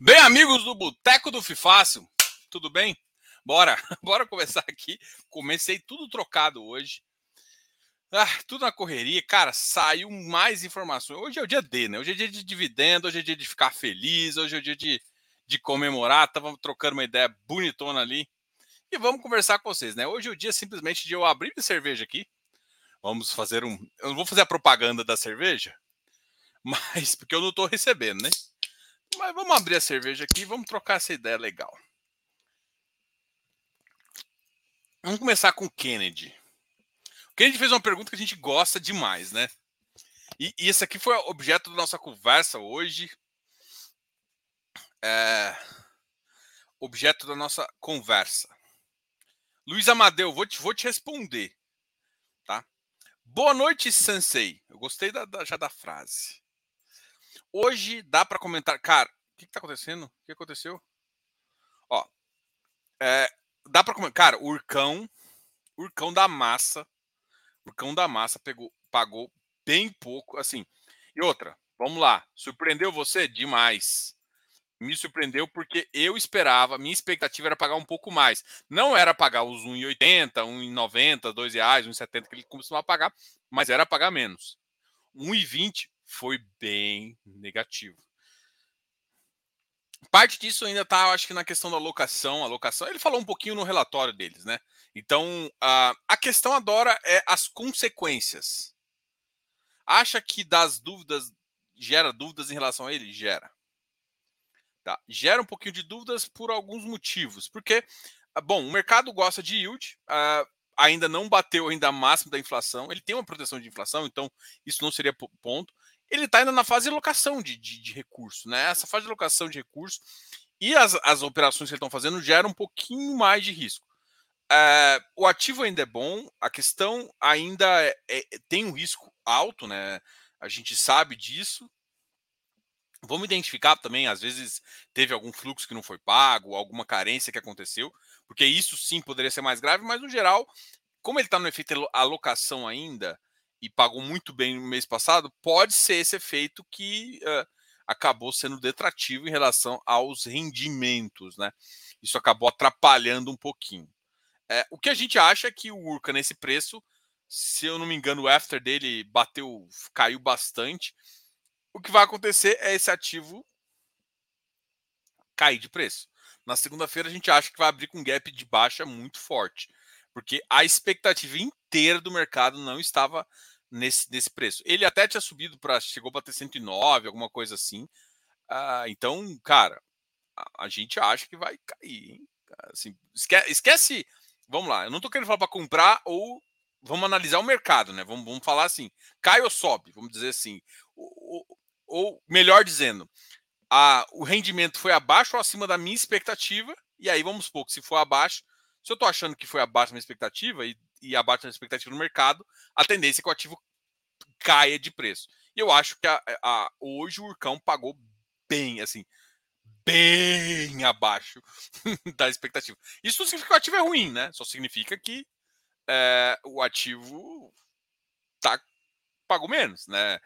Bem, amigos do Boteco do Fifácio, tudo bem? Bora, bora começar aqui. Comecei tudo trocado hoje. Ah, tudo na correria. Cara, saiu mais informações. Hoje é o dia D, né? Hoje é dia de dividendo, hoje é dia de ficar feliz, hoje é dia de, de comemorar. Tava trocando uma ideia bonitona ali. E vamos conversar com vocês, né? Hoje é o dia simplesmente de eu abrir minha cerveja aqui. Vamos fazer um. Eu não vou fazer a propaganda da cerveja, mas porque eu não estou recebendo, né? Mas vamos abrir a cerveja aqui vamos trocar essa ideia legal. Vamos começar com o Kennedy. O Kennedy fez uma pergunta que a gente gosta demais, né? E, esse aqui foi objeto da nossa conversa hoje. É, objeto da nossa conversa. Luiz Amadeu, vou te, vou te responder. Tá? Boa noite, Sensei. Eu gostei da, da, já da frase. Hoje dá para comentar. Cara, o que, está acontecendo? O que aconteceu? Ó, é, dá para comentar. Cara, Urcão, Urcão da Massa, Urcão da Massa pegou, pagou bem pouco, assim. E outra, vamos lá. Surpreendeu você? Demais. Me surpreendeu porque eu esperava, minha expectativa era pagar um pouco mais. Não era pagar os 1,80, 1,90, 2 reais, 1,70 que ele costumava pagar, mas era pagar menos. 1,20 foi bem negativo. Parte disso ainda está, acho que na questão da locação, a locação. Ele falou um pouquinho no relatório deles, né? Então, a, a questão agora é as consequências. Acha que das dúvidas gera dúvidas em relação a ele? Gera. Tá? Gera um pouquinho de dúvidas por alguns motivos. Porque, bom, o mercado gosta de yield, uh, ainda não bateu ainda a máxima da inflação. Ele tem uma proteção de inflação, então isso não seria ponto ele está ainda na fase de locação de, de, de recurso, né? Essa fase de locação de recurso e as, as operações que eles estão fazendo geram um pouquinho mais de risco. É, o ativo ainda é bom, a questão ainda é, é, tem um risco alto, né? A gente sabe disso. Vamos identificar também, às vezes teve algum fluxo que não foi pago, alguma carência que aconteceu, porque isso sim poderia ser mais grave, mas no geral, como ele está no efeito alocação ainda, e pagou muito bem no mês passado, pode ser esse efeito que uh, acabou sendo detrativo em relação aos rendimentos, né? Isso acabou atrapalhando um pouquinho. É, o que a gente acha é que o Urca nesse preço, se eu não me engano, o after dele bateu, caiu bastante. O que vai acontecer é esse ativo cair de preço. Na segunda-feira a gente acha que vai abrir com um gap de baixa muito forte, porque a expectativa inteira do mercado não estava nesse, nesse preço. Ele até tinha subido para. chegou para ter 109, alguma coisa assim. Ah, então, cara, a, a, gente acha que vai cair. Hein? Assim, esquece, esquece. Vamos lá, eu não estou querendo falar para comprar ou vamos analisar o mercado, né? Vamos, vamos falar assim: cai ou sobe, vamos dizer assim. Ou, ou melhor dizendo, a, o rendimento foi abaixo ou acima da minha expectativa, e aí vamos supor que se for abaixo, se eu estou achando que foi abaixo da minha expectativa e e abaixo da expectativa no mercado, a tendência é que o ativo caia de preço. E eu acho que a, a, hoje o Urcão pagou bem, assim, bem abaixo da expectativa. Isso não significa que o ativo é ruim, né? Só significa que é, o ativo tá pagou menos, né?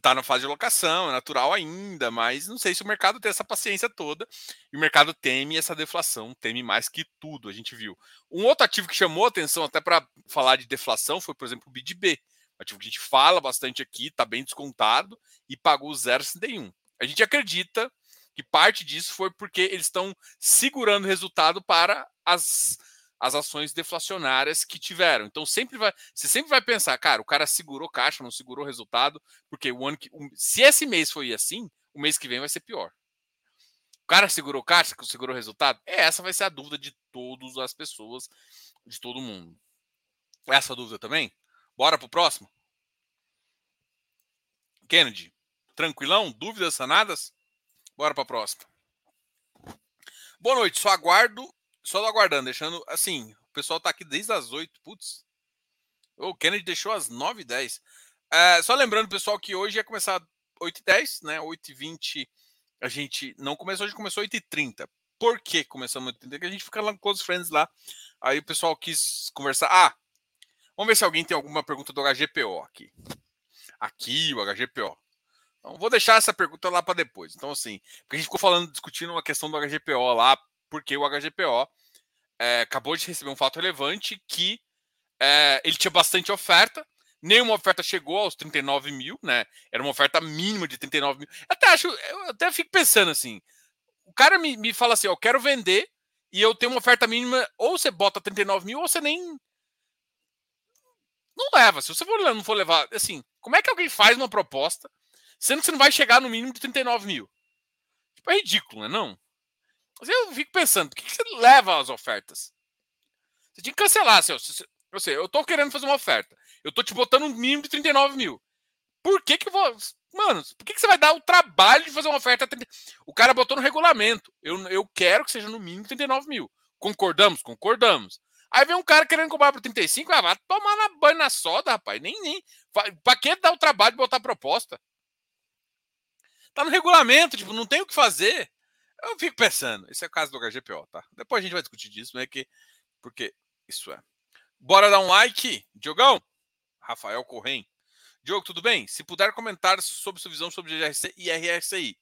Tá na fase de locação, é natural ainda, mas não sei se o mercado tem essa paciência toda. E o mercado teme essa deflação, teme mais que tudo, a gente viu. Um outro ativo que chamou atenção até para falar de deflação foi, por exemplo, o BidB. Um ativo que a gente fala bastante aqui, tá bem descontado e pagou 0,61. A gente acredita que parte disso foi porque eles estão segurando o resultado para as as ações deflacionárias que tiveram. Então sempre vai, você sempre vai pensar, cara, o cara segurou caixa, não segurou resultado, porque o ano que, se esse mês foi assim, o mês que vem vai ser pior. O cara segurou caixa, segurou resultado? É, essa vai ser a dúvida de todas as pessoas, de todo mundo. Essa dúvida também? Bora pro próximo? Kennedy, tranquilão? Dúvidas sanadas? Bora para próxima. Boa noite, só aguardo só aguardando, deixando. Assim, o pessoal tá aqui desde as 8. Putz. O Kennedy deixou às 9 e 10. É, só lembrando, pessoal, que hoje ia começar 8 e 10, né? 8 e 20 a gente não começou, a gente começou 8 e 30. Por que começamos 8 e 30? Porque a gente fica lá com os friends lá. Aí o pessoal quis conversar. Ah, vamos ver se alguém tem alguma pergunta do HGPO aqui. Aqui, o HGPO. Então, vou deixar essa pergunta lá para depois. Então, assim, porque a gente ficou falando, discutindo uma questão do HGPO lá, porque o HGPO é, acabou de receber um fato relevante que é, ele tinha bastante oferta, nenhuma oferta chegou aos 39 mil, né? Era uma oferta mínima de 39 mil. Até acho, eu até fico pensando assim: o cara me, me fala assim, eu quero vender e eu tenho uma oferta mínima, ou você bota 39 mil, ou você nem. Não leva. Se você for, não for levar, assim, como é que alguém faz uma proposta sendo que você não vai chegar no mínimo de 39 mil? Tipo, é ridículo, né? Não. Eu fico pensando, por que você leva as ofertas? Você tinha que cancelar, seu. Eu sei, eu tô querendo fazer uma oferta. Eu tô te botando um mínimo de 39 mil. Por que que vou. Mano, por que, que você vai dar o trabalho de fazer uma oferta? 30... O cara botou no regulamento. Eu, eu quero que seja no mínimo 39 mil. Concordamos? Concordamos. Aí vem um cara querendo cobrar por 35, ah, vai tomar na banha soda, rapaz. Nem, nem. Pra que dar o trabalho de botar proposta? Tá no regulamento, tipo, não tem o que fazer. Eu fico pensando. Esse é o caso do HGPO, tá? Depois a gente vai discutir disso, né? Que, porque isso é. Bora dar um like, Diogão? Rafael Corrêa. Diogo, tudo bem? Se puder comentar sobre sua visão sobre GRC e RSI.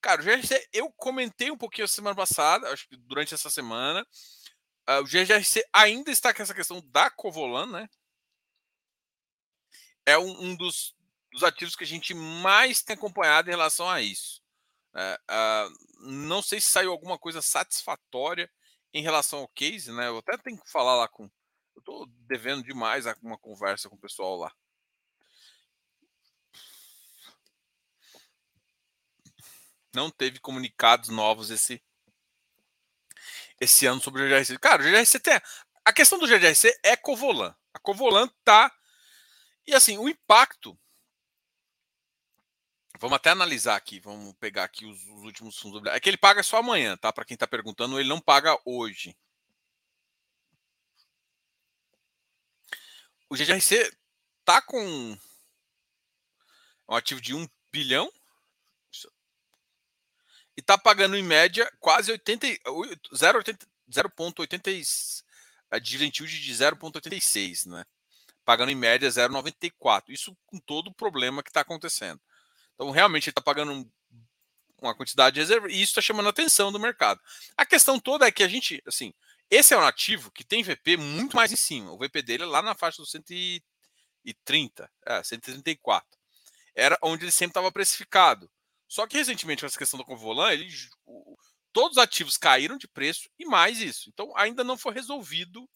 Cara, o GRC eu comentei um pouquinho semana passada, acho que durante essa semana. Uh, o GRC ainda está com essa questão da Covolan, né? É um, um dos, dos, ativos que a gente mais tem acompanhado em relação a isso. Uh, não sei se saiu alguma coisa satisfatória em relação ao case, né? Eu até tenho que falar lá com. Eu estou devendo demais uma conversa com o pessoal lá. Não teve comunicados novos esse esse ano sobre o GRC. Cara, o GRC tem. A questão do GRC é Covolan. A Covolan tá. E assim, o impacto. Vamos até analisar aqui. Vamos pegar aqui os, os últimos fundos. É que ele paga só amanhã, tá? Para quem está perguntando, ele não paga hoje. O GRC tá com um ativo de 1 bilhão e está pagando em média quase 80, 0,80 a dividend de 0,86, né? Pagando em média 0,94. Isso com todo o problema que está acontecendo. Então, realmente, ele está pagando uma quantidade de reserva e isso está chamando a atenção do mercado. A questão toda é que a gente, assim, esse é um ativo que tem VP muito mais em cima. O VP dele é lá na faixa dos 130, é, 134. Era onde ele sempre estava precificado. Só que recentemente, com essa questão do Convolan, ele, todos os ativos caíram de preço e mais isso. Então, ainda não foi resolvido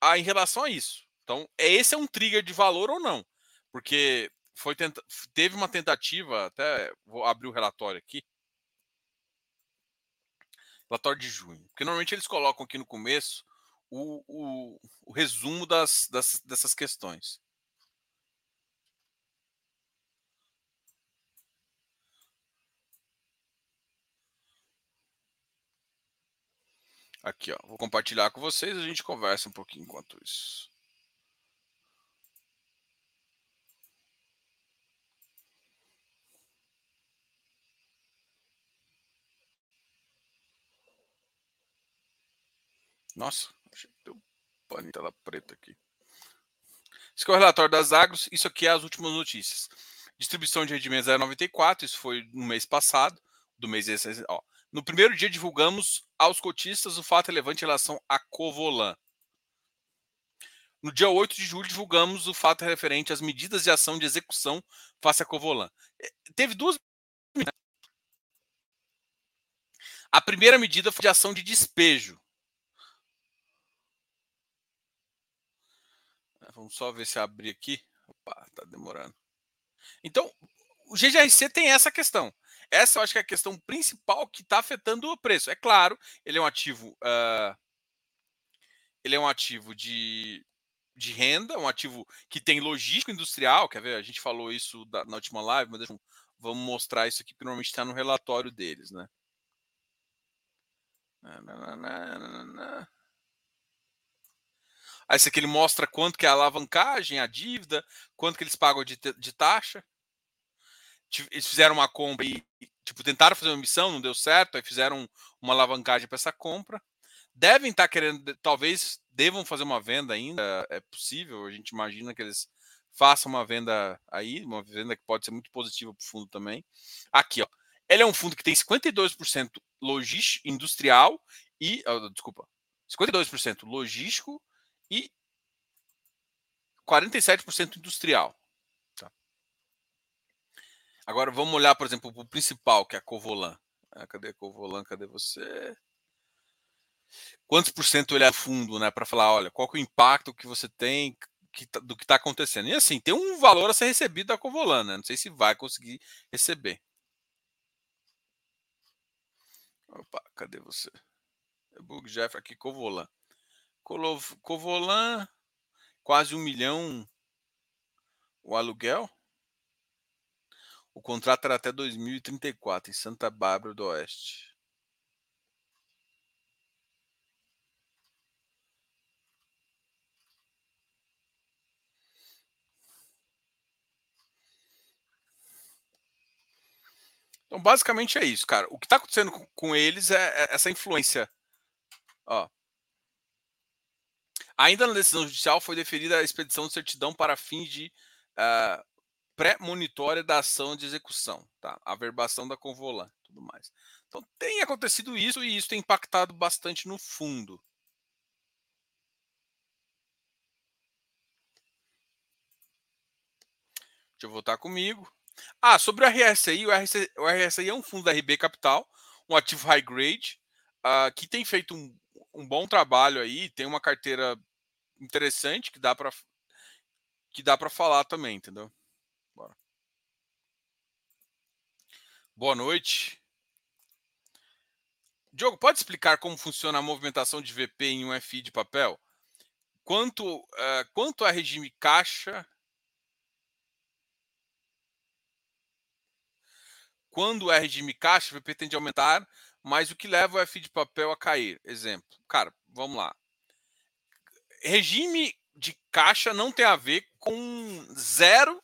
a, em relação a isso. Então, é, esse é um trigger de valor ou não? Porque foi tenta, teve uma tentativa, até vou abrir o relatório aqui. Relatório de junho. Porque normalmente eles colocam aqui no começo o, o, o resumo das, das, dessas questões. Aqui, ó. Vou compartilhar com vocês, a gente conversa um pouquinho enquanto isso. Nossa, deu pane tela preta aqui. Esse é o relatório das agros. Isso aqui é as últimas notícias. Distribuição de rendimentos 0,94. Isso foi no mês passado. Do mês esse, ó. No primeiro dia, divulgamos aos cotistas o fato relevante em relação a Covolan. No dia 8 de julho, divulgamos o fato referente às medidas de ação de execução face a Covolan. Eh, teve duas. A primeira medida foi de ação de despejo. Vamos só ver se abrir aqui. Opa, tá demorando. Então, o GGRC tem essa questão. Essa eu acho que é a questão principal que está afetando o preço. É claro, ele é um ativo. Uh, ele é um ativo de, de renda, um ativo que tem logística industrial. Quer ver? A gente falou isso da, na última live, mas vamos mostrar isso aqui, que normalmente está no relatório deles, né? Aí esse aqui ele mostra quanto que é a alavancagem, a dívida, quanto que eles pagam de, de taxa eles fizeram uma compra e tipo, tentaram fazer uma missão, não deu certo, aí fizeram uma alavancagem para essa compra. Devem estar tá querendo, talvez devam fazer uma venda ainda, é possível, a gente imagina que eles faça uma venda aí, uma venda que pode ser muito positiva para o fundo também. Aqui, ó. Ele é um fundo que tem 52% logístico industrial e, oh, desculpa, 52% logístico e 47% industrial. Tá. Agora vamos olhar, por exemplo, o principal, que é a Covolan. Ah, cadê a Covolan? Cadê você? Quantos por cento ele é fundo, né? Para falar, olha, qual é o impacto que você tem que, tá, do que está acontecendo. E assim, tem um valor a ser recebido da Covolan, né? Não sei se vai conseguir receber. Opa, cadê você? É Bug Jeff aqui, Covolan. Covolan, quase um milhão o aluguel. O contrato era até 2034 em Santa Bárbara do Oeste. Então, basicamente é isso, cara. O que está acontecendo com, eles é, é, essa influência. Ó. Ainda na decisão judicial foi deferida a expedição de certidão para fins de uh, pré-monitória da ação de execução, tá? A verbação da Convolan, tudo mais. Então tem acontecido isso e isso tem impactado bastante no fundo. Deixa eu voltar comigo. Ah, sobre o RSI, o RSI, o RSI é um fundo da RB Capital, um ativo high grade, uh, que tem feito um, um, bom trabalho aí, tem uma carteira interessante que dá para que dá para falar também, entendeu? Bora. Boa noite. Diogo, pode explicar como funciona a movimentação de VP em um FI de papel? Quanto, uh, quanto a regime caixa Quando é regime caixa, o VP tende a aumentar, mas o que leva o FI de papel a cair? Exemplo. Cara, vamos lá. Regime de caixa não tem a ver com zero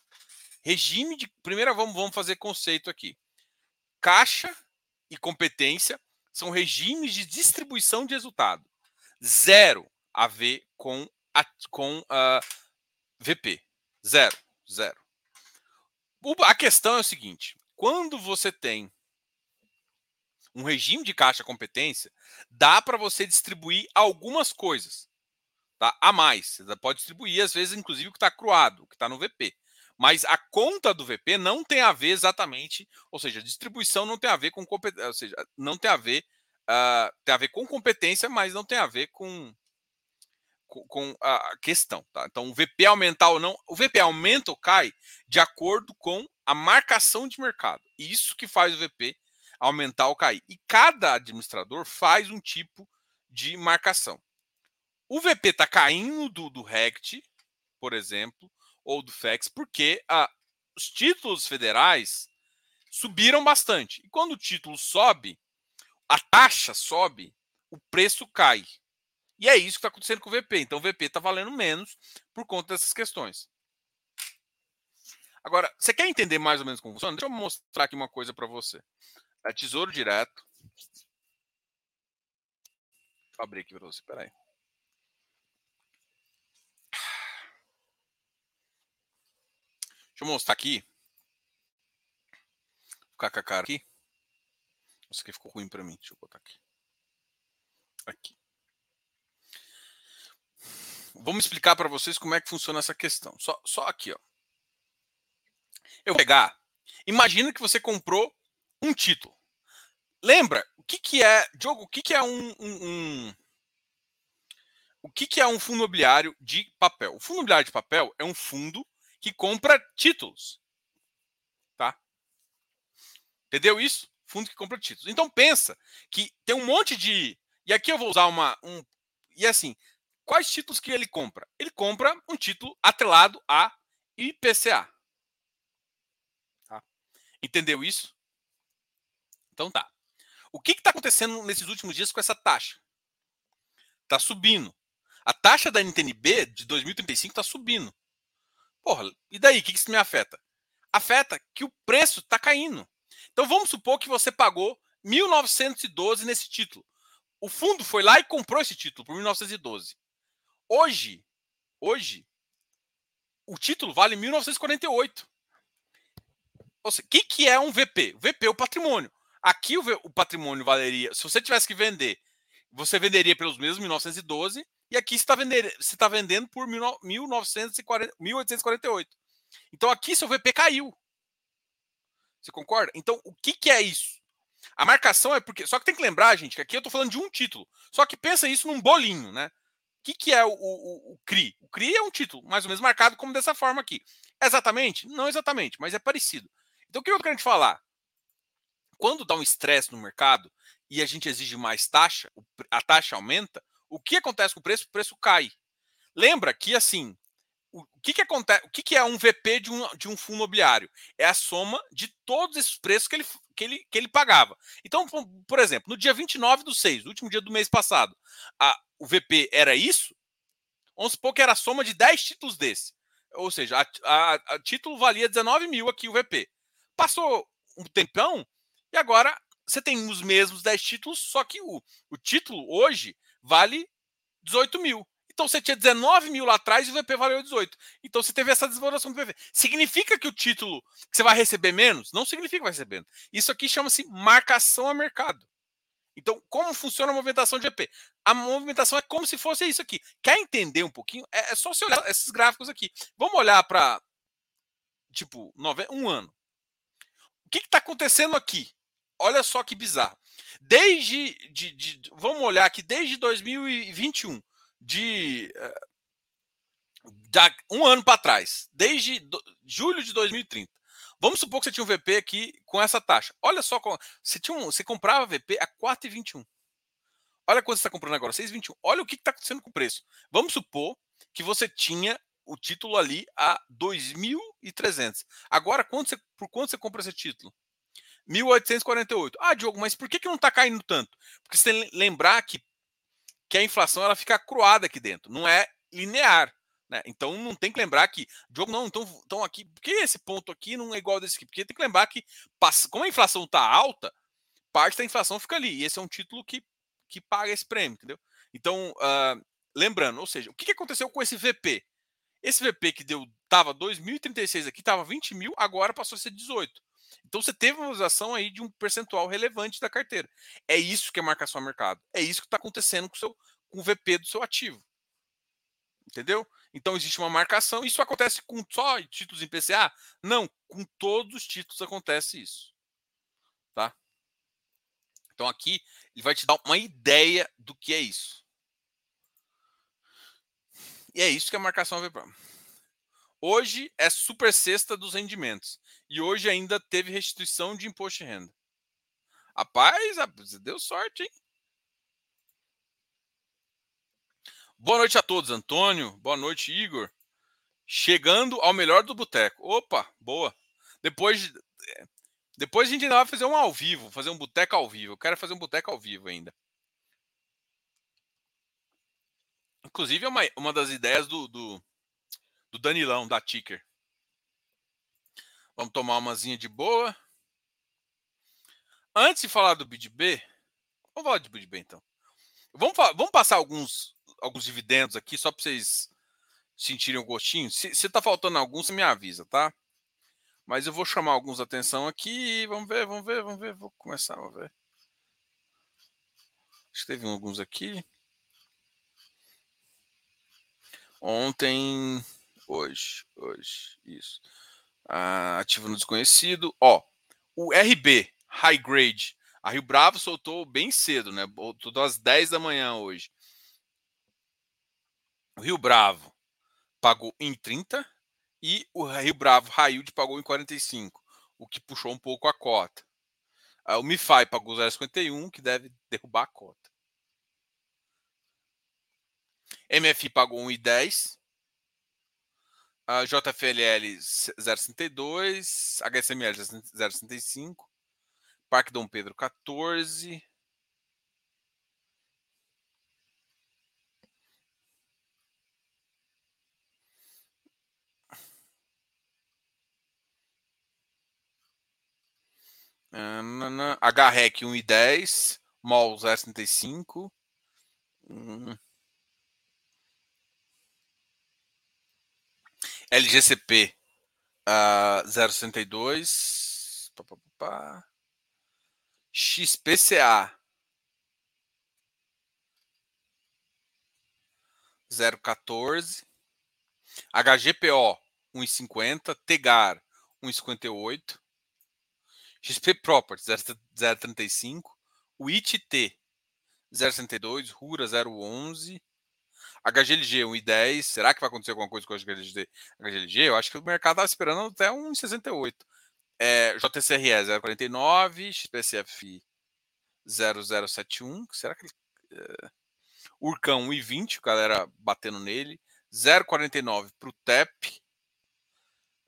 regime de. Primeiro, vamos, vamos fazer conceito aqui. Caixa e competência são regimes de distribuição de resultado. Zero a ver com, a, com uh, ah, VP. Zero. Zero. A questão é o seguinte: quando você tem um regime de caixa competência, dá para você distribuir algumas coisas tá? a mais. Você pode distribuir, às vezes, inclusive, o que está cruado, o que está no VP. Mas a conta do VP não tem a ver exatamente, ou seja, a distribuição não tem a ver com competência, ou seja, não tem a ver, uh, tem a ver com competência, mas não tem a ver com, com, com a questão. Tá? Então, o VP aumentar ou não, o VP aumenta ou cai de acordo com a marcação de mercado. Isso que faz o VP aumentar ou cair. E cada administrador faz um tipo de marcação. O VP está caindo do, do RECT, por exemplo, ou do FEX, porque os títulos federais subiram bastante. E quando o título sobe, a taxa sobe, o preço cai. E é isso que está acontecendo com o VP. Então o VP está valendo menos por conta dessas questões. Agora, você quer entender mais ou menos como funciona? Deixa eu mostrar aqui uma coisa para você. É tesouro direto. Eu abrir aqui para você, peraí. Deixa eu mostrar aqui. Vou ficar com a cara aqui. Isso aqui ficou ruim para mim. Deixa eu botar aqui. Aqui. Vamos explicar para vocês como é que funciona essa questão. Só, só aqui, ó eu pegar, imagina que você comprou um título. Lembra o que, que é, Diogo, o que, que é um, um, um o que, que é um fundo imobiliário de papel? O fundo imobiliário de papel é um fundo que compra títulos. Tá? Entendeu isso? Fundo que compra títulos. Então pensa que tem um monte de. E aqui eu vou usar uma. Um, e assim, quais títulos que ele compra? Ele compra um título atrelado a IPCA. Entendeu isso? Então tá. O que está acontecendo nesses últimos dias com essa taxa? Está subindo. A taxa da NTNB de 2035 está subindo. Porra, e daí? O que isso me afeta? Afeta que o preço está caindo. Então vamos supor que você pagou 1.912 nesse título. O fundo foi lá e comprou esse título por 1912. Hoje, hoje, o título vale 1948. O que, que é um VP? VP é o patrimônio. Aqui o, o patrimônio valeria, se você tivesse que vender, você venderia pelos mesmos 1912, e aqui você está vendendo, tá vendendo por 1940, 1848. Então aqui seu VP caiu. Você concorda? Então o que, que é isso? A marcação é porque. Só que tem que lembrar, gente, que aqui eu estou falando de um título. Só que pensa isso num bolinho, né? O que, que é o, o, o, CRI? O CRI é um título, mais ou menos marcado como dessa forma aqui. Exatamente? Não exatamente, mas é parecido. Então, o que eu quero te falar? Quando dá um estresse no mercado e a gente exige mais taxa, a taxa aumenta, o que acontece com o preço? O preço cai. Lembra que, assim, o que, que acontece? O que, que é um VP de um, de um fundo imobiliário? É a soma de todos esses preços que ele, que ele, que ele pagava. Então, por exemplo, no dia 29 do 6, último dia do mês passado, a, o VP era isso, vamos supor que era a soma de 10 títulos desse. Ou seja, a, a título valia 19 mil aqui o VP. Passou um tempão e agora você tem os mesmos 10 títulos, só que o, o título hoje vale 18 mil. Então você tinha 19 mil lá atrás e o VP valeu 18. Então você teve essa desvalorização do VP. Significa que o título que você vai receber menos? Não significa que vai receber menos. Isso aqui chama-se marcação a mercado. Então, como funciona a movimentação de EP? A movimentação é como se fosse isso aqui. Quer entender um pouquinho? É, é só você olhar esses gráficos aqui. Vamos olhar para, tipo, um ano. O que está acontecendo aqui? Olha só que bizarro. Desde. De, de, vamos olhar aqui, desde 2021, de. Uh, um ano para trás, desde do, julho de 2030. Vamos supor que você tinha um VP aqui com essa taxa. Olha só, você, tinha um, você comprava VP a 4,21. Olha quanto você está comprando agora, 6,21. Olha o que está acontecendo com o preço. Vamos supor que você tinha o título ali a 2.300. Agora, quanto você, por quanto você compra esse título? 1.848. Ah, Diogo, mas por que, que não está caindo tanto? Porque você tem que lembrar que, que a inflação ela fica cruada aqui dentro, não é linear. Né? Então não tem que lembrar que. Diogo, não, então, então aqui. Por que esse ponto aqui não é igual desse aqui? Porque tem que lembrar que, como a inflação está alta, parte da inflação fica ali. E esse é um título que, que paga esse prêmio, entendeu? Então, uh, lembrando, ou seja, o que, que aconteceu com esse VP? Esse VP que deu estava 2.036 aqui, estava 20 mil, agora passou a ser 18. Então você teve uma usação aí de um percentual relevante da carteira. É isso que é marcação a mercado. É isso que está acontecendo com, o seu, com o VP do seu ativo. Entendeu? Então existe uma marcação. Isso acontece com só títulos em PCA? Não, com todos os títulos acontece isso. Tá? Então aqui ele vai te dar uma ideia do que é isso. E é isso que a marcação para. Hoje é super sexta dos rendimentos. E hoje ainda teve restituição de imposto de renda. Rapaz, deu sorte, hein? Boa noite a todos, Antônio. Boa noite, Igor. Chegando ao melhor do boteco. Opa, boa. Depois, depois a gente ainda vai fazer um ao vivo, fazer um boteco ao vivo. Eu quero fazer um boteco ao vivo ainda. Inclusive, é uma, uma das ideias do, do, do Danilão, da Ticker. Vamos tomar umazinha de boa. Antes de falar do BidB, vamos falar de BidB então. Vamos, vamos passar alguns alguns dividendos aqui, só para vocês sentirem o gostinho. Se, se tá faltando algum, você me avisa, tá? Mas eu vou chamar alguns atenção aqui. Vamos ver, vamos ver, vamos ver. Vou começar a ver. Acho que teve alguns aqui. Ontem, hoje, hoje, isso. Ah, ativo no desconhecido. Ó, o RB, High Grade. A Rio Bravo soltou bem cedo, né? Soltou às 10 da manhã hoje. O Rio Bravo pagou em 30 e o Rio Bravo Railde pagou em 45, o que puxou um pouco a cota. Ah, o MiFi pagou 0,51, que deve derrubar a cota. MFI pagou 1,10. A JFLL 0,62. HSML 0,65. Parque Dom Pedro 14. Uh, HREC 1,10, MOL 0,75. Hum. LGCP uh, 0,62. Pá, pá, pá, XPCA 0,14. HGPO 1,50. Tegar 1,58. XP Properties 0,35. O ITT 0,62. Rura 0,11. HGLG 1,10. Será que vai acontecer alguma coisa com o HGLG? HGLG? Eu acho que o mercado estava esperando até 1,68. É, JCRE 0,49. XPCF 0071. Será que ele. É... Urcão 1,20. Galera batendo nele. 0,49 para o TEP.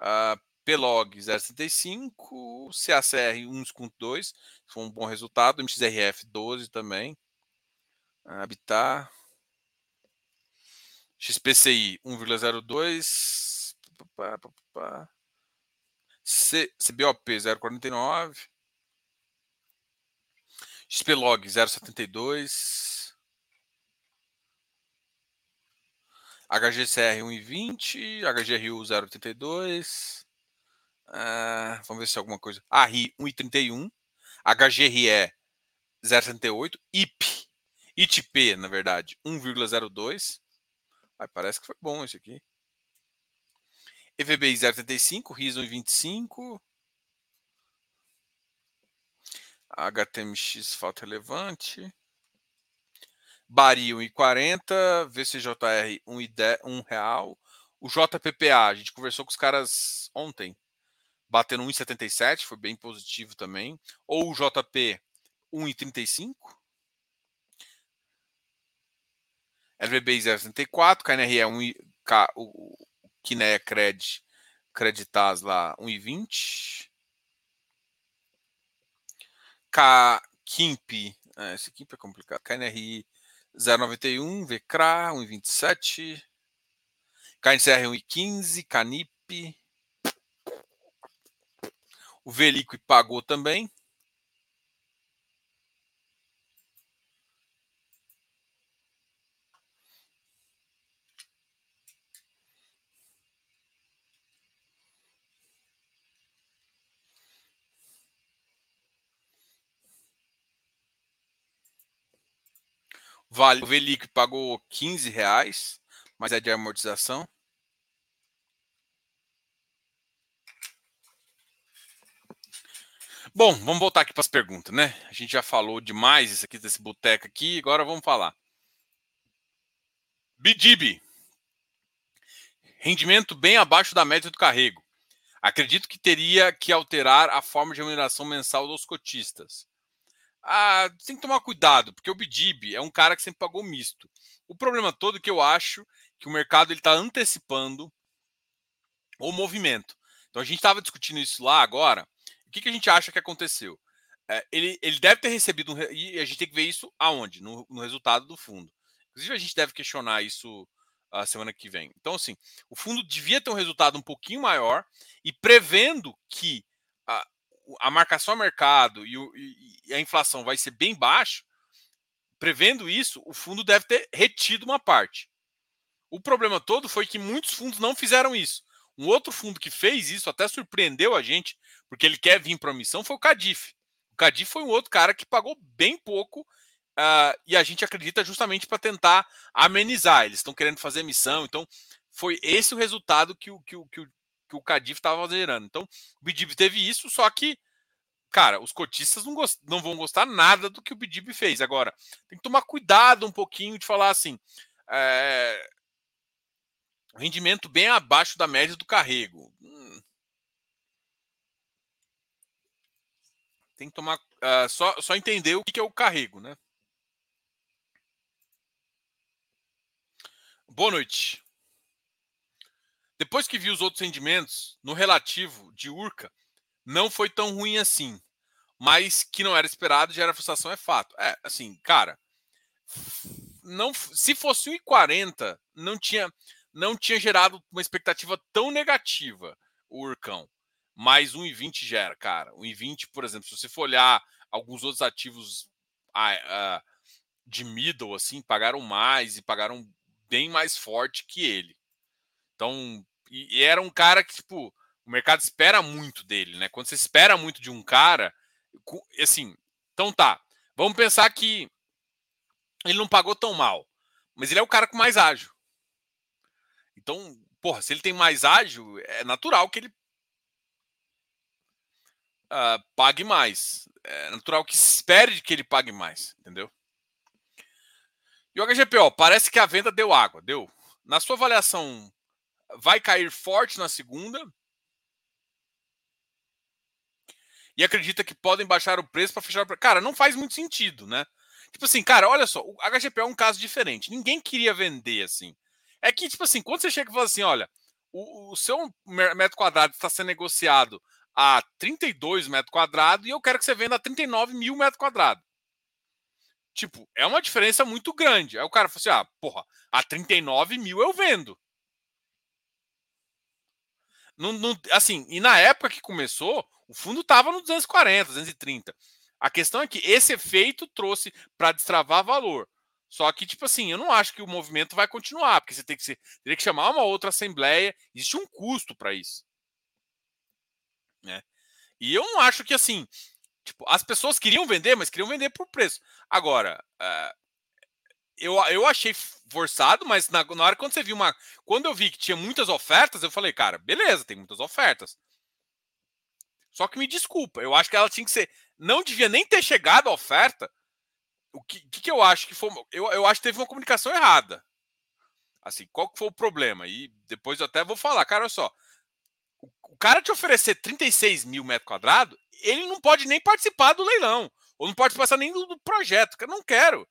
Uh, PLOG 0,75. CACR 1,2. Foi um bom resultado. MXRF 12 também. Habitat. XPCI 1,02. CBOP 0,49. XPlog 0,72. HGCR 1,20. HGRU 0,82. Uh, vamos ver se é alguma coisa. ARRI 1,31. HGRE 0,78. IP. ITP, na verdade, 1,02. Ai, parece que foi bom esse aqui. EVBI 0,85, RIS 1,25. HTMX falta relevante. Bari 1,40. VCJR 1 real. O JPPA, a gente conversou com os caras ontem. Batendo 1,77, foi bem positivo também. Ou o JP 1,35. LVBI 0,64, KNRE 1, K, o, o Kinea Cred, Creditas lá 1,20. K, KIMP, é, esse KIMP é complicado, KNRI 0,91, VCRA 1,27, KNCR 1,15, CANIP, o Velico pagou também, Vale, o Velic pagou 15 reais, mas é de amortização. Bom, vamos voltar aqui para as perguntas, né? A gente já falou demais isso aqui desse boteco aqui, agora vamos falar. Bidib. Rendimento bem abaixo da média do carrego. Acredito que teria que alterar a forma de remuneração mensal dos cotistas. Ah, tem que tomar cuidado, porque o Bidib é um cara que sempre pagou misto. O problema todo é que eu acho que o mercado está antecipando o movimento. Então a gente estava discutindo isso lá agora. O que, que, a gente acha que aconteceu? É, ele, ele deve ter recebido um, e a gente tem que ver isso aonde? No, no resultado do fundo. Inclusive a gente deve questionar isso a semana que vem. Então assim, o fundo devia ter um resultado um pouquinho maior e prevendo que a marcação ao mercado e, o, e, a inflação vai ser bem baixo, prevendo isso, o fundo deve ter retido uma parte. O problema todo foi que muitos fundos não fizeram isso. Um outro fundo que fez isso até surpreendeu a gente, porque ele quer vir para a missão, foi o Cadif. O Cadif foi um outro cara que pagou bem pouco uh, e a gente acredita justamente para tentar amenizar. Eles estão querendo fazer missão, então foi esse o resultado que o, que o, que o, que o Cadif estava gerando. Então, o Bidib teve isso, só que, cara, os cotistas não, gost, não vão gostar nada do que o Bidib fez. Agora, tem que tomar cuidado um pouquinho de falar assim. É, rendimento bem abaixo da média do carrego. Hum. Tem que tomar. Uh, só, só entender o que é o carrego, né? Boa noite. Depois que vi os outros rendimentos, no relativo de Urca, não foi tão ruim assim. Mas que não era esperado, gera frustração, é fato. É, assim, cara, não, se fosse 1,40, não tinha, não tinha gerado uma expectativa tão negativa o Urcão. Mas 1,20 gera, cara. 1,20, por exemplo, se você for olhar alguns outros ativos de middle, assim, pagaram mais e pagaram bem mais forte que ele. Então, E, e, era um cara que, tipo, o mercado espera muito dele, né? Quando você espera muito de um cara, assim, então tá. Vamos pensar que ele não pagou tão mal, mas ele é o cara com mais ágil. Então, porra, se ele tem mais ágil, é natural que ele uh, pague mais. É natural que espere que ele pague mais, entendeu? E o HGPO, parece que a venda deu água, deu. Na sua avaliação, vai cair forte na segunda? E acredita que podem baixar o preço para fechar Cara, não faz muito sentido, né? Tipo assim, cara, olha só, o HGPO é um caso diferente. Ninguém queria vender assim. É que, tipo assim, quando você chega e fala assim, olha, o, o seu metro quadrado está sendo negociado a 32 metros quadrados e eu quero que você venda a 39 mil metros quadrados. Tipo, é uma diferença muito grande. Aí o cara falou assim: ah, porra, a 39 mil eu vendo. Não, não, assim, e na época que começou, o fundo estava no 240, 230. A questão é que esse efeito trouxe para destravar valor. Só que, tipo assim, eu não acho que o movimento vai continuar, porque você tem que, teria que chamar uma outra assembleia, existe um custo para isso. Né? E eu não acho que assim, tipo, as pessoas queriam vender, mas queriam vender por preço. Agora, uh, eu, eu achei forçado, mas na, na hora quando você viu uma. Quando eu vi que tinha muitas ofertas, eu falei, cara, beleza, tem muitas ofertas. Só que me desculpa, eu acho que ela tinha que ser. Não devia nem ter chegado a oferta. O que, que, que eu acho que foi. Eu, eu acho que teve uma comunicação errada. Assim, qual que foi o problema? E depois eu até vou falar, cara, olha só o cara te oferecer 36 mil metros quadrados, ele não pode nem participar do leilão. Ou não pode passar nem do, do projeto. Eu não quero.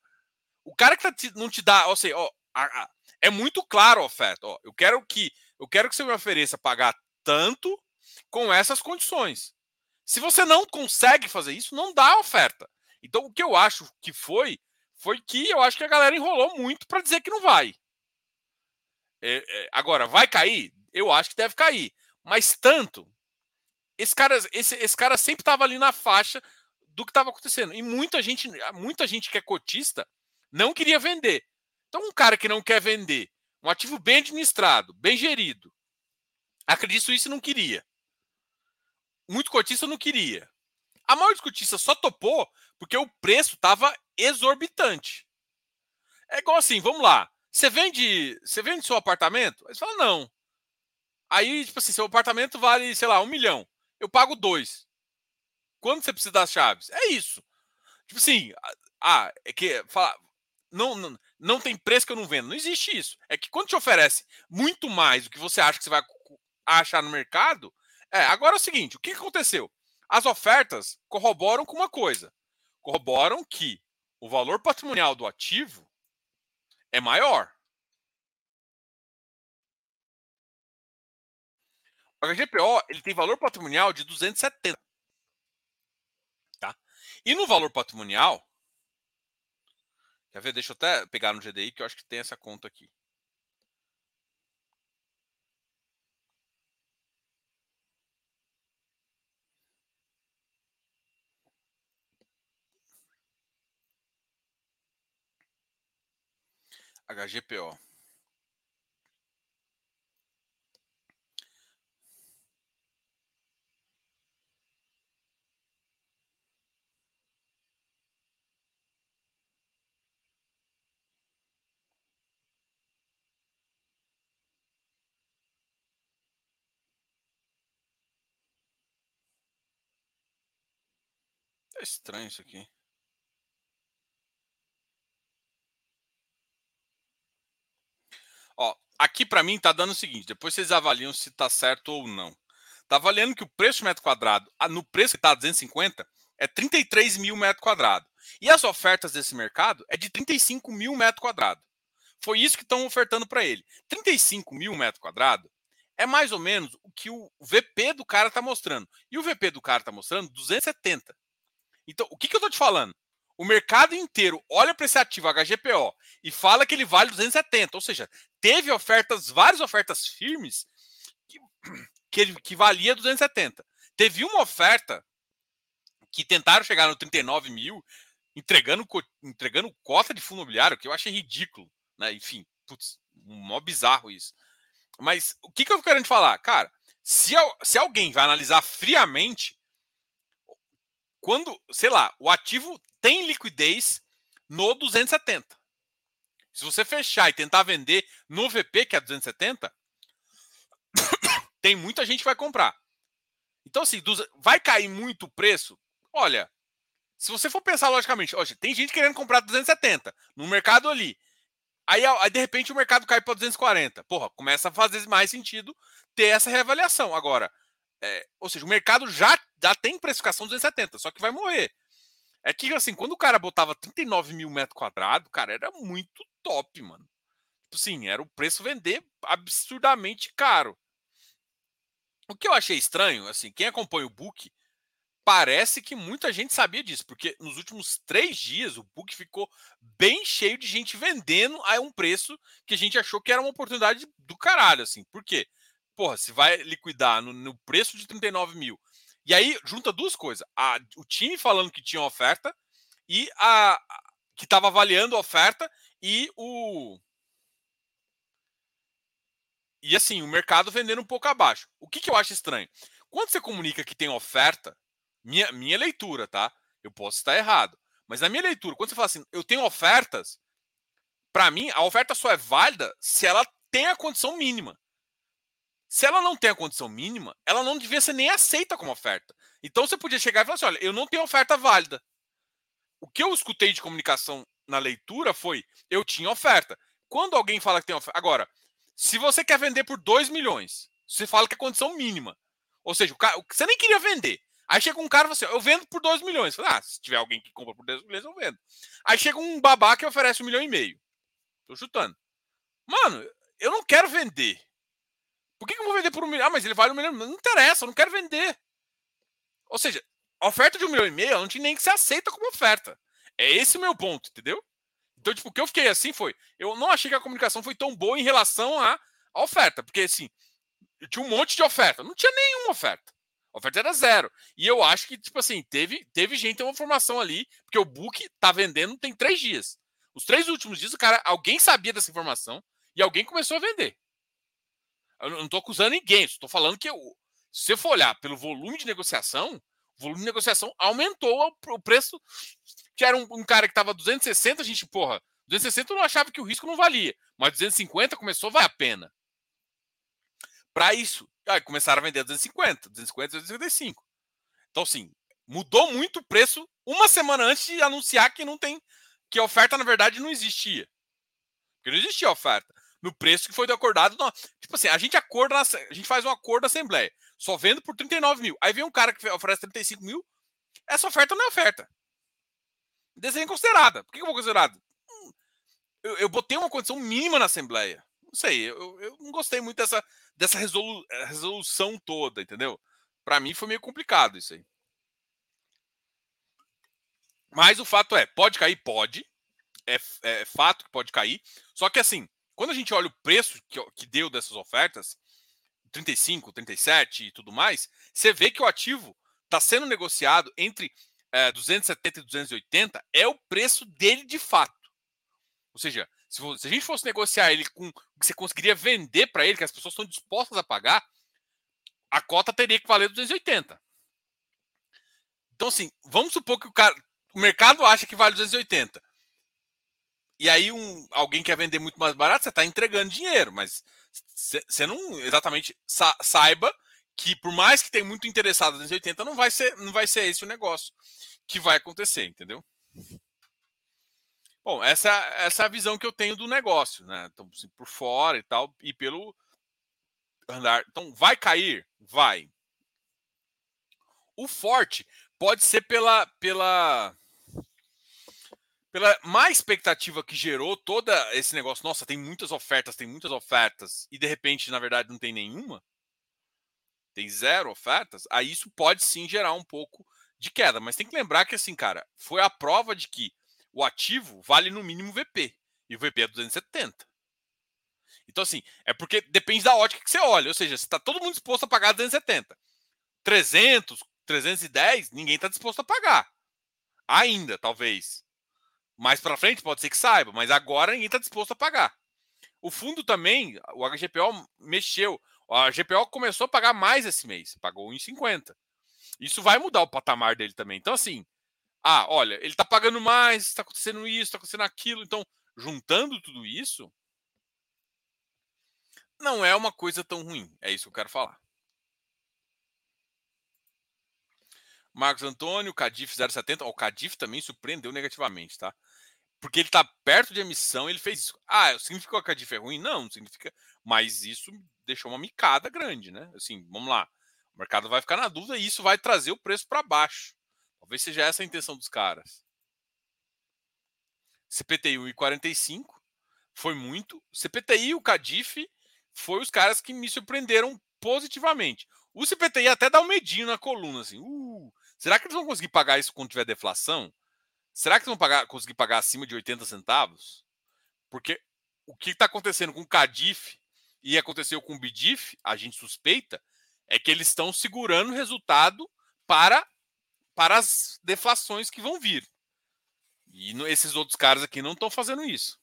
O cara que tá te, não te dá, ou seja, ó, a, a, é muito claro a oferta. Ó, eu quero que eu quero que você me ofereça pagar tanto com essas condições. Se você não consegue fazer isso, não dá oferta. Então, o que eu acho que foi, foi que eu acho que a galera enrolou muito para dizer que não vai. É, é, agora, vai cair? Eu acho que deve cair. Mas tanto. Esse cara, esse, esse cara sempre estava ali na faixa do que estava acontecendo. E muita gente, muita gente que é cotista não queria vender. Então, um cara que não quer vender, um ativo bem administrado, bem gerido, acredito isso não queria. Muito cotista não queria. A maioria dos cotistas só topou porque o preço estava exorbitante. É igual assim, vamos lá. Você vende, você vende seu apartamento? Aí você fala, não. Aí, tipo assim, seu apartamento vale, sei lá, um milhão. Eu pago dois. Quando você precisa das chaves? É isso. Tipo assim, ah, é que fala, não, não, não tem preço que eu não vendo. Não existe isso. É que quando te oferece muito mais do que você acha que você vai achar no mercado, é, agora é o seguinte, o que aconteceu? As ofertas corroboram com uma coisa. Corroboram que o valor patrimonial do ativo é maior. O HGPO ele tem valor patrimonial de 270. Tá? E no valor patrimonial, quer ver? Deixa eu até pegar no GDI que eu acho que tem essa conta aqui. HGPO. Estranho isso aqui. Ó, aqui para mim tá dando o seguinte, depois vocês avaliam se tá certo ou não. Tá avaliando que o preço metro quadrado, no preço que tá 250, é 33 mil metros quadrados. E as ofertas desse mercado é de 35 mil metros quadrados. Foi isso que estão ofertando para ele. 35 mil metros quadrados é mais ou menos o que o VP do cara está mostrando. E o VP do cara está mostrando 270. Então, o que, que eu estou te falando? O mercado inteiro olha para esse ativo HGPO e fala que ele vale 270. Ou seja, teve ofertas, várias ofertas firmes que, que, ele, que valia 270. Teve uma oferta que tentaram chegar no 39 mil, entregando, entregando cota de fundo imobiliário, que eu achei ridículo. Né? Enfim, putz, mó bizarro isso. Mas o que, que eu tô querendo falar? Cara, se, se alguém vai analisar friamente, quando, sei lá, o ativo tem liquidez no 270. Se você fechar e tentar vender no VP, que é 270, tem muita gente que vai comprar. Então, assim, vai cair muito o preço? Olha, se você for pensar logicamente, hoje tem gente querendo comprar 270 no mercado ali. Aí, aí, de repente, o mercado cai para 240. Porra, começa a fazer mais sentido ter essa reavaliação. Agora, é, ou seja, o mercado já, já tem precificação 270, só que vai morrer. É que, assim, quando o cara botava 39 mil metros quadrados, cara, era muito top, mano. Tipo assim, era o preço vender absurdamente caro. O que eu achei estranho, assim, quem acompanha o book parece que muita gente sabia disso, porque nos últimos três dias o book ficou bem cheio de gente vendendo a um preço que a gente achou que era uma oportunidade do caralho, assim. Por quê? Porra, se vai liquidar no, no preço de 39 mil. E aí junta duas coisas: a, o time falando que tinha oferta e a, a que estava avaliando a oferta e o e assim, o mercado vendendo um pouco abaixo. O que, que eu acho estranho? Quando você comunica que tem oferta, minha, minha leitura, tá? Eu posso estar errado. Mas na minha leitura, quando você fala assim, eu tenho ofertas, para mim, a oferta só é válida se ela tem a condição mínima. Se ela não tem a condição mínima, ela não devia ser nem aceita como oferta. Então você podia chegar e falar assim: olha, eu não tenho oferta válida. O que eu escutei de comunicação na leitura foi: eu tinha oferta. Quando alguém fala que tem oferta. Agora, se você quer vender por 2 milhões, você fala que é condição mínima. Ou seja, o cara, você nem queria vender. Aí chega um cara e fala assim: eu vendo por 2 milhões. Fala, ah, se tiver alguém que compra por 2 milhões, eu vendo. Aí chega um babá que oferece um milhão e meio. Tô chutando. Mano, eu não quero vender. Por que, eu vou vender por um milhão? Ah, mas ele vale um milhão. Não interessa, eu não quero vender. Ou seja, a oferta de um milhão e meio não tinha nem que ser aceita como oferta. É esse o meu ponto, entendeu? Então, tipo, o que eu fiquei assim foi. Eu não achei que a comunicação foi tão boa em relação à, à oferta. Porque, assim, tinha um monte de oferta. Não tinha nenhuma oferta. A oferta era zero. E eu acho que, tipo assim, teve, teve gente uma informação ali, porque o book tá vendendo tem três dias. Os três últimos dias, o cara, alguém sabia dessa informação e alguém começou a vender. Eu não estou acusando ninguém, estou falando que eu, se você for olhar pelo volume de negociação, o volume de negociação aumentou o preço. Que era um, um cara que estava 260, a gente, porra, 260 eu não achava que o risco não valia, mas 250 começou valer a pena. Para isso, aí começaram a vender 250, 250, 255. Então, assim, mudou muito o preço uma semana antes de anunciar que não tem, que a oferta na verdade não existia. Porque não existia oferta no preço que foi acordado. Não. Tipo assim, a gente acorda, a gente faz um acordo na Assembleia, só vendo por 39 mil. Aí vem um cara que oferece 35 mil, essa oferta não é oferta. Desenho considerada. Por que eu vou considerado? Hum, eu, eu, botei uma condição mínima na Assembleia. Não sei, eu, eu não gostei muito dessa, dessa resolu, eh, resolução toda, entendeu? Para mim foi meio complicado isso aí. Mas o fato é, pode cair? Pode. É, é, fato que pode cair. Só que assim, quando a gente olha o preço que, que deu dessas ofertas, 35, 37 e tudo mais, você vê que o ativo está sendo negociado entre é, 270 e 280, é o preço dele de fato. Ou seja, se, se a gente fosse negociar ele com o que você conseguiria vender para ele, que as pessoas estão dispostas a pagar, a cota teria que valer 280. Então, assim, vamos supor que o, cara, o mercado acha que vale 280 e aí um, alguém quer vender muito mais barato, você está entregando dinheiro, mas você não exatamente sa saiba que por mais que tenha muito interessado nos 80, não vai ser, não vai ser esse o negócio que vai acontecer, entendeu? Bom, essa, essa é a visão que eu tenho do negócio, né? Então, assim, por fora e tal, e pelo andar. Então, vai cair? Vai. O forte pode ser pela, pela pela má expectativa que gerou toda esse negócio, nossa, tem muitas ofertas, tem muitas ofertas, e de repente, na verdade, não tem nenhuma, tem zero ofertas, aí isso pode sim gerar um pouco de queda. Mas tem que lembrar que, assim, cara, foi a prova de que o ativo vale no mínimo VP, e o VP é 270. Então, assim, é porque depende da ótica que você olha, ou seja, se está todo mundo disposto a pagar 270, 300, 310, ninguém está disposto a pagar. Ainda, talvez. Mais para frente pode ser que saiba, mas agora ninguém está disposto a pagar. O fundo também, o HGPO mexeu. A GPO começou a pagar mais esse mês, pagou 1,50. Isso vai mudar o patamar dele também. Então, assim, ah, olha, ele está pagando mais, está acontecendo isso, está acontecendo aquilo. Então, juntando tudo isso, não é uma coisa tão ruim. É isso que eu quero falar. Marcos Antônio, Cadif 070. O Cadif também surpreendeu negativamente, tá? Porque ele está perto de emissão, ele fez isso. Ah, significa que o Cadif é ruim? Não, não significa. Mas isso deixou uma micada grande, né? Assim, vamos lá. O mercado vai ficar na dúvida e isso vai trazer o preço para baixo. Talvez seja essa a intenção dos caras. CPTI 1,45 foi muito. CPTI e o Cadif foi os caras que me surpreenderam positivamente. O CPTI até dá um medinho na coluna, assim. Uh, será que eles vão conseguir pagar isso quando tiver deflação? Será que eles vão pagar, conseguir pagar acima de 80 centavos? Porque o que está acontecendo com o Cadif e aconteceu com o Bidif, a gente suspeita, é que eles estão segurando o resultado para, para as deflações que vão vir. E esses outros caras aqui não estão fazendo isso.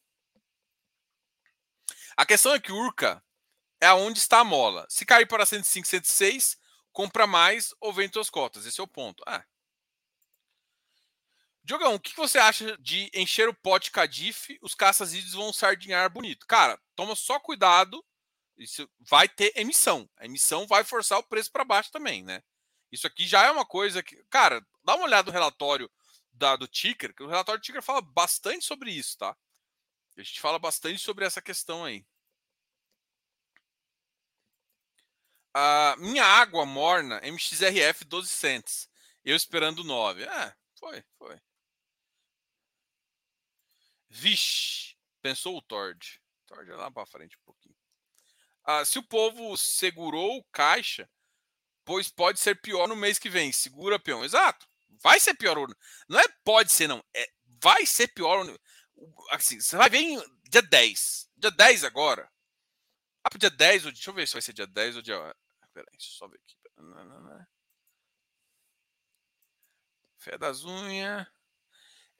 A questão é que o Urca é aonde está a mola. Se cair para 105, 106, compra mais ou vende suas cotas. Esse é o ponto. Ah. Diogão, o que você acha de encher o pote Cadif, os caças vão sardinhar bonito? Cara, toma só cuidado. Isso vai ter emissão. A emissão vai forçar o preço para baixo também, né? Isso aqui já é uma coisa que. Cara, dá uma olhada no relatório da, do Ticker, que o relatório do Ticker fala bastante sobre isso, tá? A gente fala bastante sobre essa questão aí. A minha água morna, MXRF 12 cents. Eu esperando 9. É, foi, foi. Vixe, pensou o Tord. Tord é lá para frente um pouquinho. Ah, se o povo segurou o caixa, pois pode ser pior no mês que vem. Segura, peão. Exato. Vai ser pior. Não é pode ser, não. É, vai ser pior. Assim, você vai ver em dia 10. Dia 10 agora. Ah, pro dia 10, deixa eu ver se vai ser dia 10 ou dia. Peraí, só ver aqui. Fé das unhas.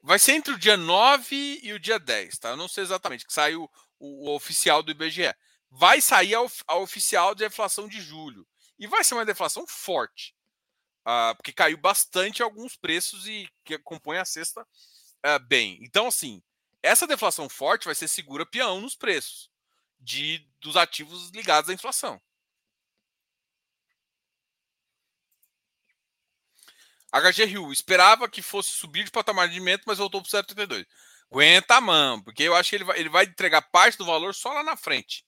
Vai ser entre o dia 9 e o dia 10, tá? Eu não sei exatamente, que saiu o, o, oficial do IBGE. Vai sair a, a, oficial de inflação de julho. E vai ser uma deflação forte. Uh, porque caiu bastante alguns preços e que compõe a cesta uh, bem. Então, assim, essa deflação forte vai ser segura peão nos preços de dos ativos ligados à inflação. HG Rio, esperava que fosse subir de patamar de rendimento, mas voltou para o 0,32. Aguenta a mão, porque eu acho que ele vai, ele vai entregar parte do valor só lá na frente.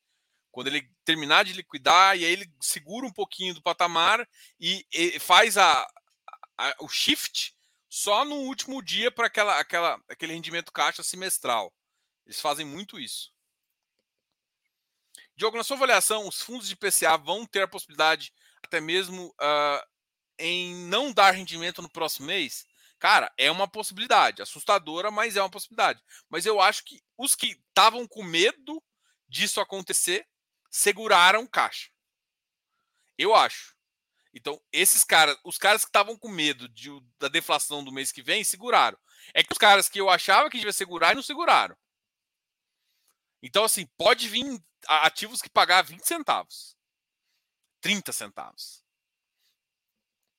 Quando ele terminar de liquidar, e aí ele segura um pouquinho do patamar e, e faz a, a, o shift só no último dia para aquela, aquela, aquele rendimento caixa semestral. Eles fazem muito isso. Diogo, na sua avaliação, os fundos de PCA vão ter a possibilidade até mesmo uh, em não dar rendimento no próximo mês? Cara, é uma possibilidade. Assustadora, mas é uma possibilidade. Mas eu acho que os que estavam com medo disso acontecer seguraram caixa. Eu acho. Então, esses caras, os caras que estavam com medo de, da deflação do mês que vem, seguraram. É que os caras que eu achava que devia segurar não seguraram. Então, assim, pode vir ativos que pagar 20 centavos, 30 centavos.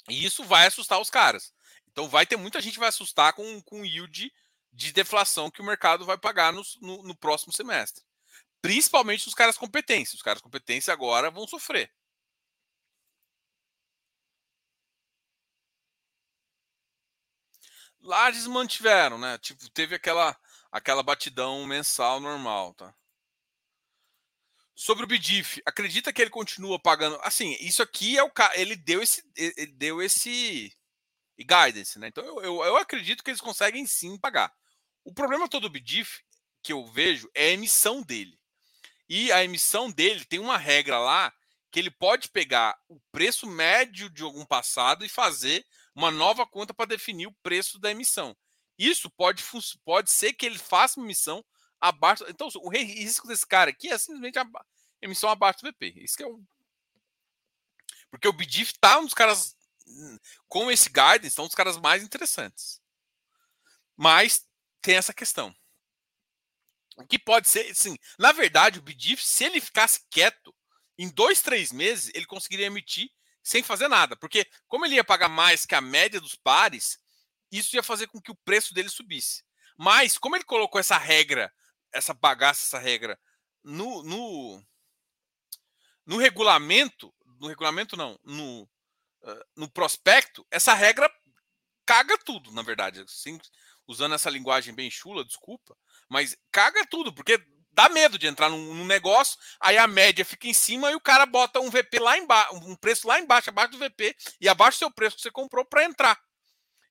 E isso vai assustar os caras. Então vai ter muita gente vai assustar com, o yield de deflação que o mercado vai pagar no, no, no próximo semestre. Principalmente os caras competentes. Os caras competentes agora vão sofrer. Lá eles mantiveram, né? Tipo, teve aquela aquela batidão mensal normal, tá? Sobre o Bidif, acredita que ele continua pagando? Assim, isso aqui é o ele deu esse ele deu esse guidance, né? Então eu, eu, eu acredito que eles conseguem sim pagar. O problema todo do Bidif que eu vejo é a emissão dele. E a emissão dele tem uma regra lá que ele pode pegar o preço médio de algum passado e fazer uma nova conta para definir o preço da emissão. Isso pode, pode ser que ele faça uma emissão abaixo. Então, o risco desse cara aqui é simplesmente a emissão abaixo do VP. Isso que é um. Porque o BDIF tá um dos caras. Com esse guidance, são um dos caras mais interessantes. Mas tem essa questão. O que pode ser, sim. Na verdade, o BDIF, se ele ficasse quieto, em dois, três meses, ele conseguiria emitir sem fazer nada. Porque, como ele ia pagar mais que a média dos pares, isso ia fazer com que o preço dele subisse. Mas, como ele colocou essa regra, essa bagaça, essa regra, no, no, no regulamento, no regulamento não, no, no prospecto, essa regra caga tudo, na verdade. Assim, usando essa linguagem bem chula, desculpa, mas caga tudo, porque dá medo de entrar num, num, negócio, aí a média fica em cima e o cara bota um VP lá embaixo, um preço lá embaixo, abaixo do VP, e abaixo do seu preço que você comprou para entrar.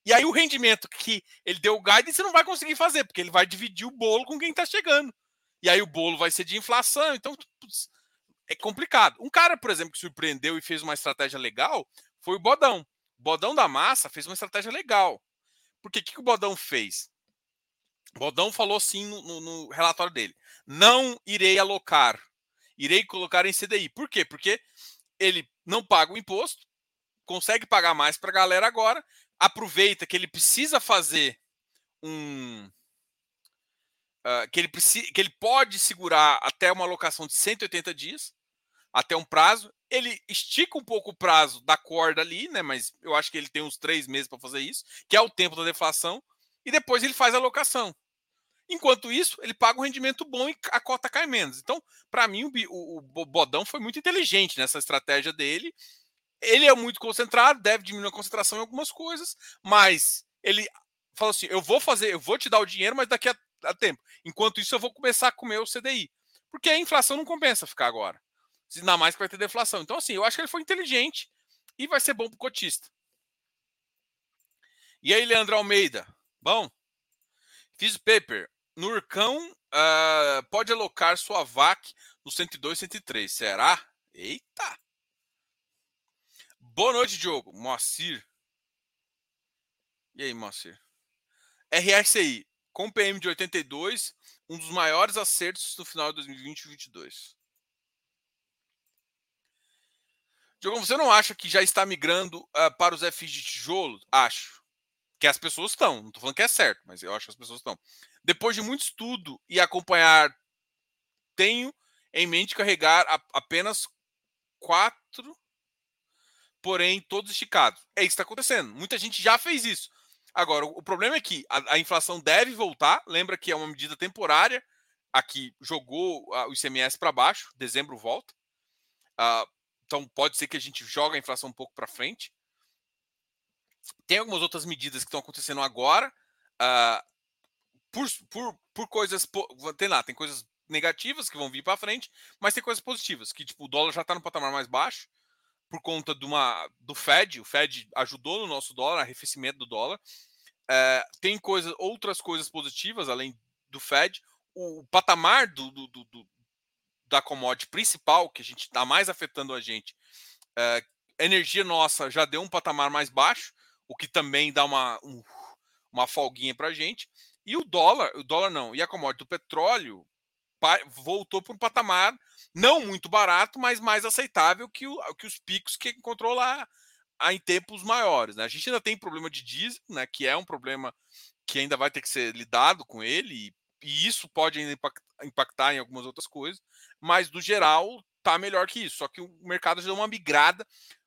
E aí o rendimento que ele deu o guide você não vai conseguir fazer, porque ele vai dividir o bolo com quem está chegando. E aí o bolo vai ser de inflação, então putz, é complicado. Um cara, por exemplo, que surpreendeu e fez uma estratégia legal foi o Bodão. O Bodão da Massa fez uma estratégia legal. Porque o que, que o Bodão fez? O Bodão falou assim no, no, no relatório dele: não irei alocar, irei colocar em CDI. Por quê? Porque ele não paga o imposto, consegue pagar mais para a galera agora, aproveita que ele precisa fazer um. Uh, que, ele precisa, que ele pode segurar até uma alocação de 180 dias, até um prazo. Ele estica um pouco o prazo da corda ali, né? Mas eu acho que ele tem uns três meses para fazer isso, que é o tempo da deflação, e depois ele faz a alocação. Enquanto isso, ele paga um rendimento bom e a cota cai menos. Então, para mim, o, o, Bodão foi muito inteligente nessa estratégia dele. Ele é muito concentrado, deve diminuir a concentração em algumas coisas, mas ele falou assim: eu vou fazer, eu vou te dar o dinheiro, mas daqui a, a tempo. Enquanto isso, eu vou começar a comer o CDI. Porque a inflação não compensa ficar agora. Ainda mais que vai ter deflação. Então, assim, eu acho que ele foi inteligente e vai ser bom para o cotista. E aí, Leandro Almeida? Bom, fiz o paper. Nurcão uh, pode alocar sua VAC no 102, 103. Será? Eita! Boa noite, Diogo. Moacir. E aí, Moacir? RSI, com PM de 82, um dos maiores acertos no final de 2020 e 2022. Diogo, você não acha que já está migrando uh, para os FIs de tijolo? Acho. Que as pessoas estão. Não estou falando que é certo, mas eu acho que as pessoas estão. Depois de muito estudo e acompanhar, tenho em mente carregar a, apenas quatro, porém todos esticados. É isso que está acontecendo. Muita gente já fez isso. Agora, o, problema é que a, a, inflação deve voltar. Lembra que é uma medida temporária. Aqui jogou o ICMS para baixo, dezembro volta. Uh, então pode ser que a gente jogue a inflação um pouco para frente. Tem algumas outras medidas que estão acontecendo agora. Uh, por, por, por coisas. Tem lá, tem coisas negativas que vão vir para frente, mas tem coisas positivas, que tipo, o dólar já está no patamar mais baixo por conta de uma, do Fed. O Fed ajudou no nosso dólar, arrefecimento do dólar. É, tem coisas, outras coisas positivas além do Fed. O, o patamar do, do, do, da commodity principal, que a gente está mais afetando a gente, é, energia nossa já deu um patamar mais baixo, o que também dá uma, um, uma folguinha para a gente. E o dólar, o dólar não, e a commodity do petróleo voltou para um patamar não muito barato, mas mais aceitável que, o, que os picos que encontrou lá em tempos maiores. Né? A gente ainda tem problema de diesel, né, que é um problema que ainda vai ter que ser lidado com ele, e, isso pode ainda impactar em algumas outras coisas, mas no geral tá melhor que isso. Só que o mercado já deu uma migrada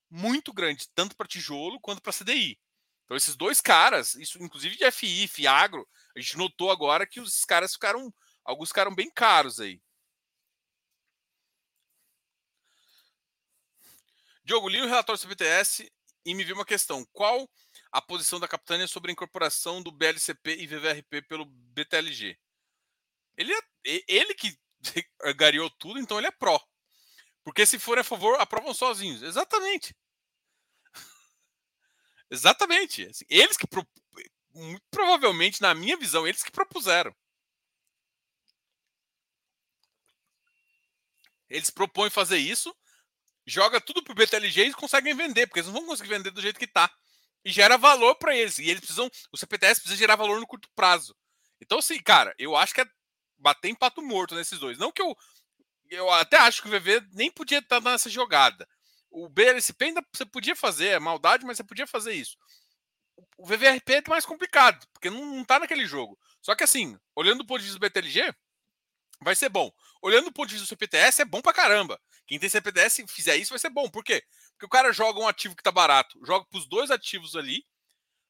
muito grande, tanto para tijolo quanto para CDI. Então, esses dois caras, isso inclusive de FI, Fiagro, a gente notou agora que os caras ficaram, alguns ficaram bem caros aí. Diogo, li o relatório do CBTS e me viu uma questão. Qual a posição da Capitânia sobre a incorporação do BLCP e VVRP pelo BTLG? Ele, é, ele que gariou tudo, então ele é pró. Porque se for a favor, aprovam sozinhos. Exatamente. Exatamente. Assim, eles que. Pro... Provavelmente, na minha visão, eles que propuseram. Eles propõem fazer isso, joga tudo pro BTLG e conseguem vender, porque eles não vão conseguir vender do jeito que tá. E gera valor para eles. E eles precisam. O CPTS precisa gerar valor no curto prazo. Então, assim, cara, eu acho que é bater em pato morto nesses dois. Não que eu. Eu até acho que o VV nem podia estar nessa jogada. O BLSP ainda você podia fazer, é maldade, mas você podia fazer isso. O VVRP é mais complicado, porque não, não tá naquele jogo. Só que assim, olhando do ponto de vista do BTLG, vai ser bom. Olhando do ponto de vista do CPTS, é bom pra caramba. Quem tem CPTS e fizer isso vai ser bom. Por quê? Porque o cara joga um ativo que tá barato, joga pros dois ativos ali,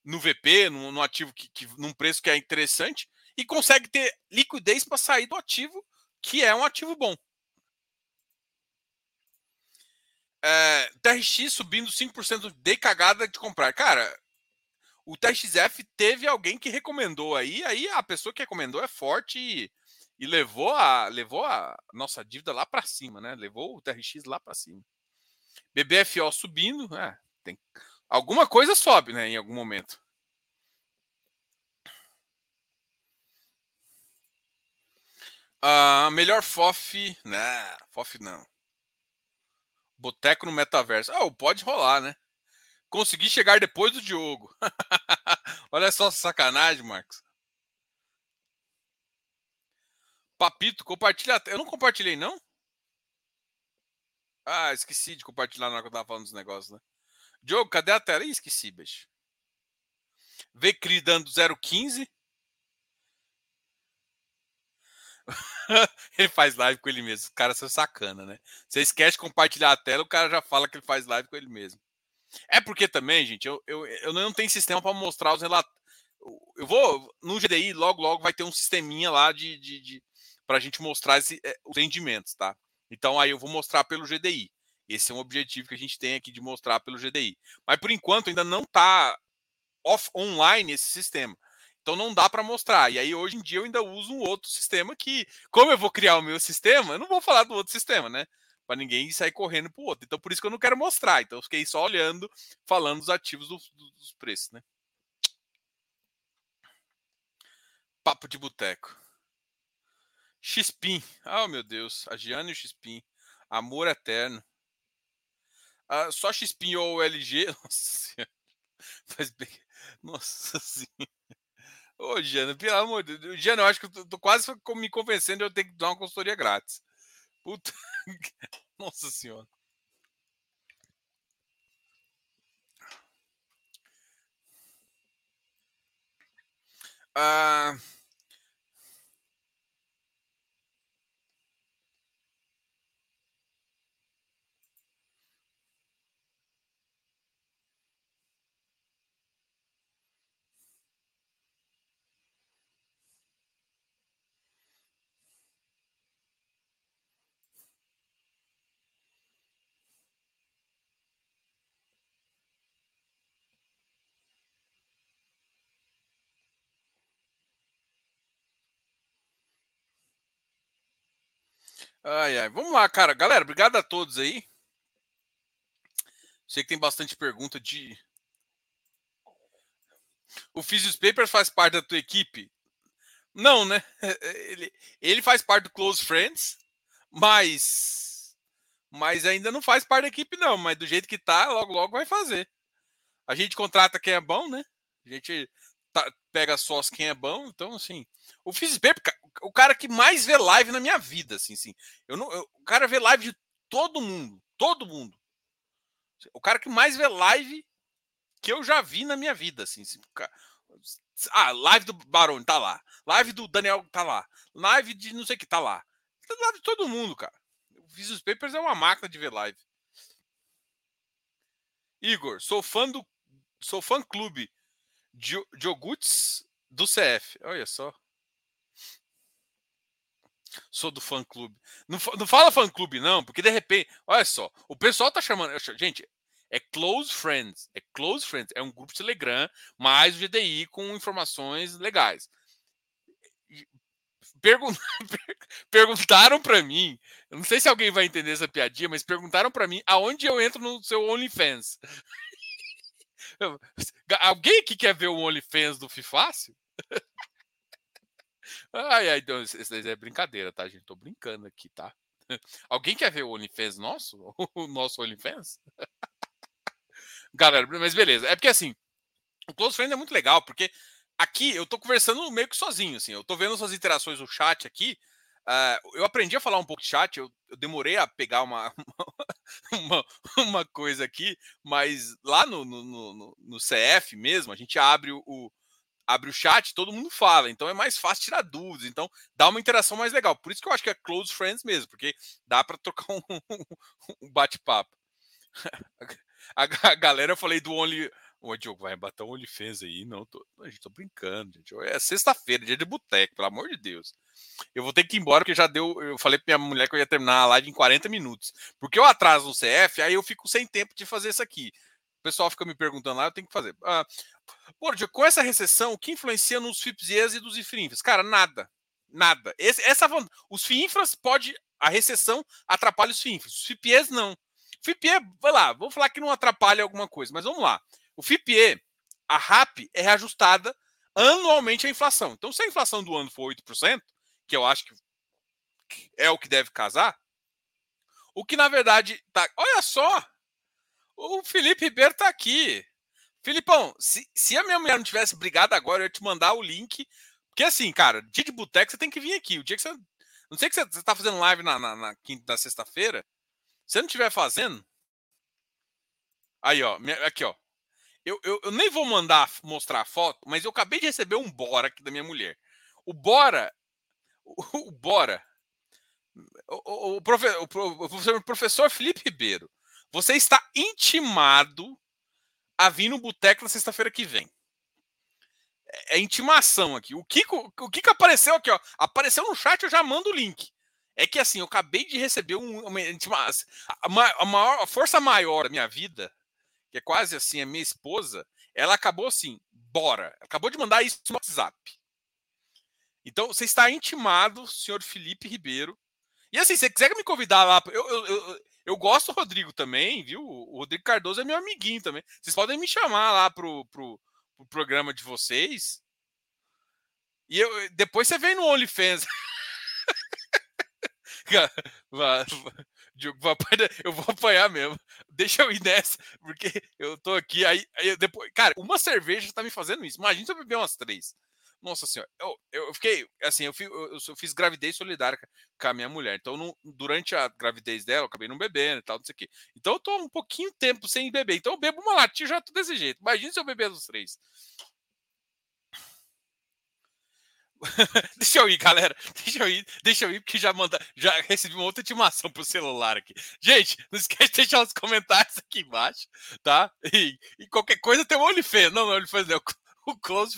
no VP, no, no ativo que, que, num preço que é interessante, e consegue ter liquidez para sair do ativo que é um ativo bom. É, TRX subindo 5% de cagada de comprar. Cara, o TRXF teve alguém que recomendou aí, aí a pessoa que recomendou é forte e, e levou a levou a nossa dívida lá para cima, né? Levou o TRX lá para cima. BBFO subindo, é, tem alguma coisa sobe, né, em algum momento. Uh, melhor FOF, né? FOF não. Boteco no metaverso. Ah, pode rolar, né? Consegui chegar depois do Diogo. Olha só sacanagem, Marcos. Papito, compartilha. Eu não compartilhei, não? Ah, esqueci de compartilhar na hora que eu tava falando dos negócios, né? Diogo, cadê a tela? Ih, esqueci, bicho. Vecri dando 0,15. ele faz live com ele mesmo. Os caras são sacana, né? Você esquece de compartilhar a tela, o cara já fala que ele faz live com ele mesmo. É porque também, gente, eu, eu, eu não tenho sistema para mostrar os relatórios. Eu vou. No GDI, logo, logo vai ter um sisteminha lá de, de, de para a gente mostrar esse, é, os rendimentos, tá? Então aí eu vou mostrar pelo GDI. Esse é um objetivo que a gente tem aqui de mostrar pelo GDI. Mas por enquanto ainda não está online esse sistema. Então não dá para mostrar. E aí hoje em dia eu ainda uso um outro sistema que, como eu vou criar o meu sistema, eu não vou falar do outro sistema, né? Para ninguém sair correndo para o outro. Então por isso que eu não quero mostrar. Então eu fiquei só olhando, falando dos ativos do, do, dos preços, né? Papo de boteco. Xpin. Oh, meu Deus. A Giana e o Xpin. Amor eterno. Ah, só Xpin ou LG. Nossa senhora. Faz bem. Nossa senhora. Ô, Jana, pelo amor de Deus. Jana, eu acho que eu tô quase me convencendo de eu ter que dar uma consultoria grátis. Puta. Nossa senhora. Ah. Ai, ai. Vamos lá, cara. Galera, obrigado a todos aí. Sei que tem bastante pergunta de. O Physios Papers faz parte da tua equipe? Não, né? Ele, ele faz parte do Close Friends, mas. Mas ainda não faz parte da equipe, não. Mas do jeito que tá, logo, logo vai fazer. A gente contrata quem é bom, né? A gente tá, pega sós quem é bom. Então, assim. O Physios Papers, o cara que mais vê live na minha vida, assim, assim. Eu não, eu, o cara vê live de todo mundo, todo mundo. O cara que mais vê live que eu já vi na minha vida, assim. assim ah, live do Barone tá lá. Live do Daniel tá lá. Live de não sei o que tá lá. Tá lá de todo mundo, cara. O Visual Papers é uma máquina de ver live. Igor, sou fã do. Sou fã clube de, de Oguts do CF. Olha só. Sou do fã clube. Não, não fala fã clube, não, porque de repente, olha só, o pessoal tá chamando. Gente, é Close Friends. É Close Friends. É um grupo de Telegram, mais o GDI com informações legais. Pergun perguntaram para mim, não sei se alguém vai entender essa piadinha, mas perguntaram para mim aonde eu entro no seu OnlyFans. alguém que quer ver o OnlyFans do Fifácio? Ai, ai, então, isso é brincadeira, tá, gente? Tô brincando aqui, tá? Alguém quer ver o OnlyFans nosso? O nosso OnlyFans? Galera, mas beleza. É porque assim, o Close Friend é muito legal, porque aqui eu tô conversando meio que sozinho, assim. Eu tô vendo suas interações no chat aqui. Uh, eu aprendi a falar um pouco de chat, eu, eu demorei a pegar uma, uma, uma, coisa aqui, mas lá no, no, no, no, CF mesmo, a gente abre o, abre o chat, todo mundo fala, então é mais fácil tirar dúvidas, então dá uma interação mais legal. Por isso que eu acho que é close friends mesmo, porque dá para trocar um, um bate-papo. A, galera, eu falei do Only. Ô, Diogo, vai bater um OnlyFans aí? Não, tô, a gente tô brincando, gente. É sexta-feira, dia de boteco, pelo amor de Deus. Eu vou ter que ir embora, porque já deu. Eu falei pra minha mulher que eu ia terminar a live em 40 minutos. Porque eu atraso no CF, aí eu fico sem tempo de fazer isso aqui. Pessoal fica me perguntando lá, eu tenho que fazer. Ah, Diogo, com essa recessão, o que influencia nos FIPS e dos IFRINFAs? Cara, nada. Nada. Esse, essa, os FIINFRAs pode. A recessão atrapalha os FIINFRAs. Os FIPEs não. FIPE, vai lá, vou falar que não atrapalha alguma coisa, mas vamos lá. O FIPE, a RAP é reajustada anualmente a inflação. Então, se a inflação do ano for 8%, que eu acho que é o que deve casar, o que na verdade tá. Olha só! O Felipe Ribeiro tá aqui. Filipão, se, se a minha mulher não tivesse brigado agora, eu ia te mandar o link. Porque assim, cara, dia de boteco você tem que vir aqui. O dia que você. Não sei que você, você tá fazendo live na, na, na quinta, na sexta-feira. Se não estiver fazendo. Aí, ó. Aqui, ó. Eu, eu, eu, nem vou mandar mostrar a foto, mas eu acabei de receber um Bora aqui da minha mulher. O Bora. O, o Bora. O, o, o, profe, o, professor Felipe Ribeiro. Você está intimado a vir no boteco na sexta-feira que vem. É, é, intimação aqui. O Kiko, o Kiko apareceu aqui, ó. Apareceu no chat, eu já mando o link. É que assim, eu acabei de receber um, uma, uma, a, maior, a força maior da minha vida, que é quase assim, a minha esposa, ela acabou assim, bora. Acabou de mandar isso no WhatsApp. Então, você está intimado, senhor Felipe Ribeiro. E assim, se você quiser me convidar lá, eu, eu, eu, eu gosto do Rodrigo também, viu? O Rodrigo Cardoso é meu amiguinho também. Vocês podem me chamar lá pro, pro, pro programa de vocês. E eu, depois você vem no OnlyFans. eu vou apanhar mesmo. Deixa eu ir nessa, porque eu tô aqui. Aí, aí depois, cara, uma cerveja tá me fazendo isso. Imagina se eu beber umas três. Nossa senhora, eu, eu fiquei assim, eu, fiz, eu, eu fiz gravidez solidária com a minha mulher. Então, durante a gravidez dela, eu acabei não bebendo e tal, não sei o quê. Então, eu tô um pouquinho tempo sem beber. Então, eu bebo uma latinha já tô desse jeito. Imagina se eu beber os três. deixa eu ir, galera. Deixa eu ir, deixa eu ir, porque já manda, já recebi uma outra intimação pro celular aqui. Gente, não esquece de deixar os comentários aqui embaixo, tá? E, e qualquer coisa tem o OnlyFans. Não, não, OnlyFans não, o Close.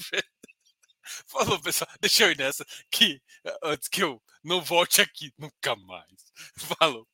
Falou, pessoal, deixa eu ir nessa, que antes que eu não volte aqui nunca mais. Falou.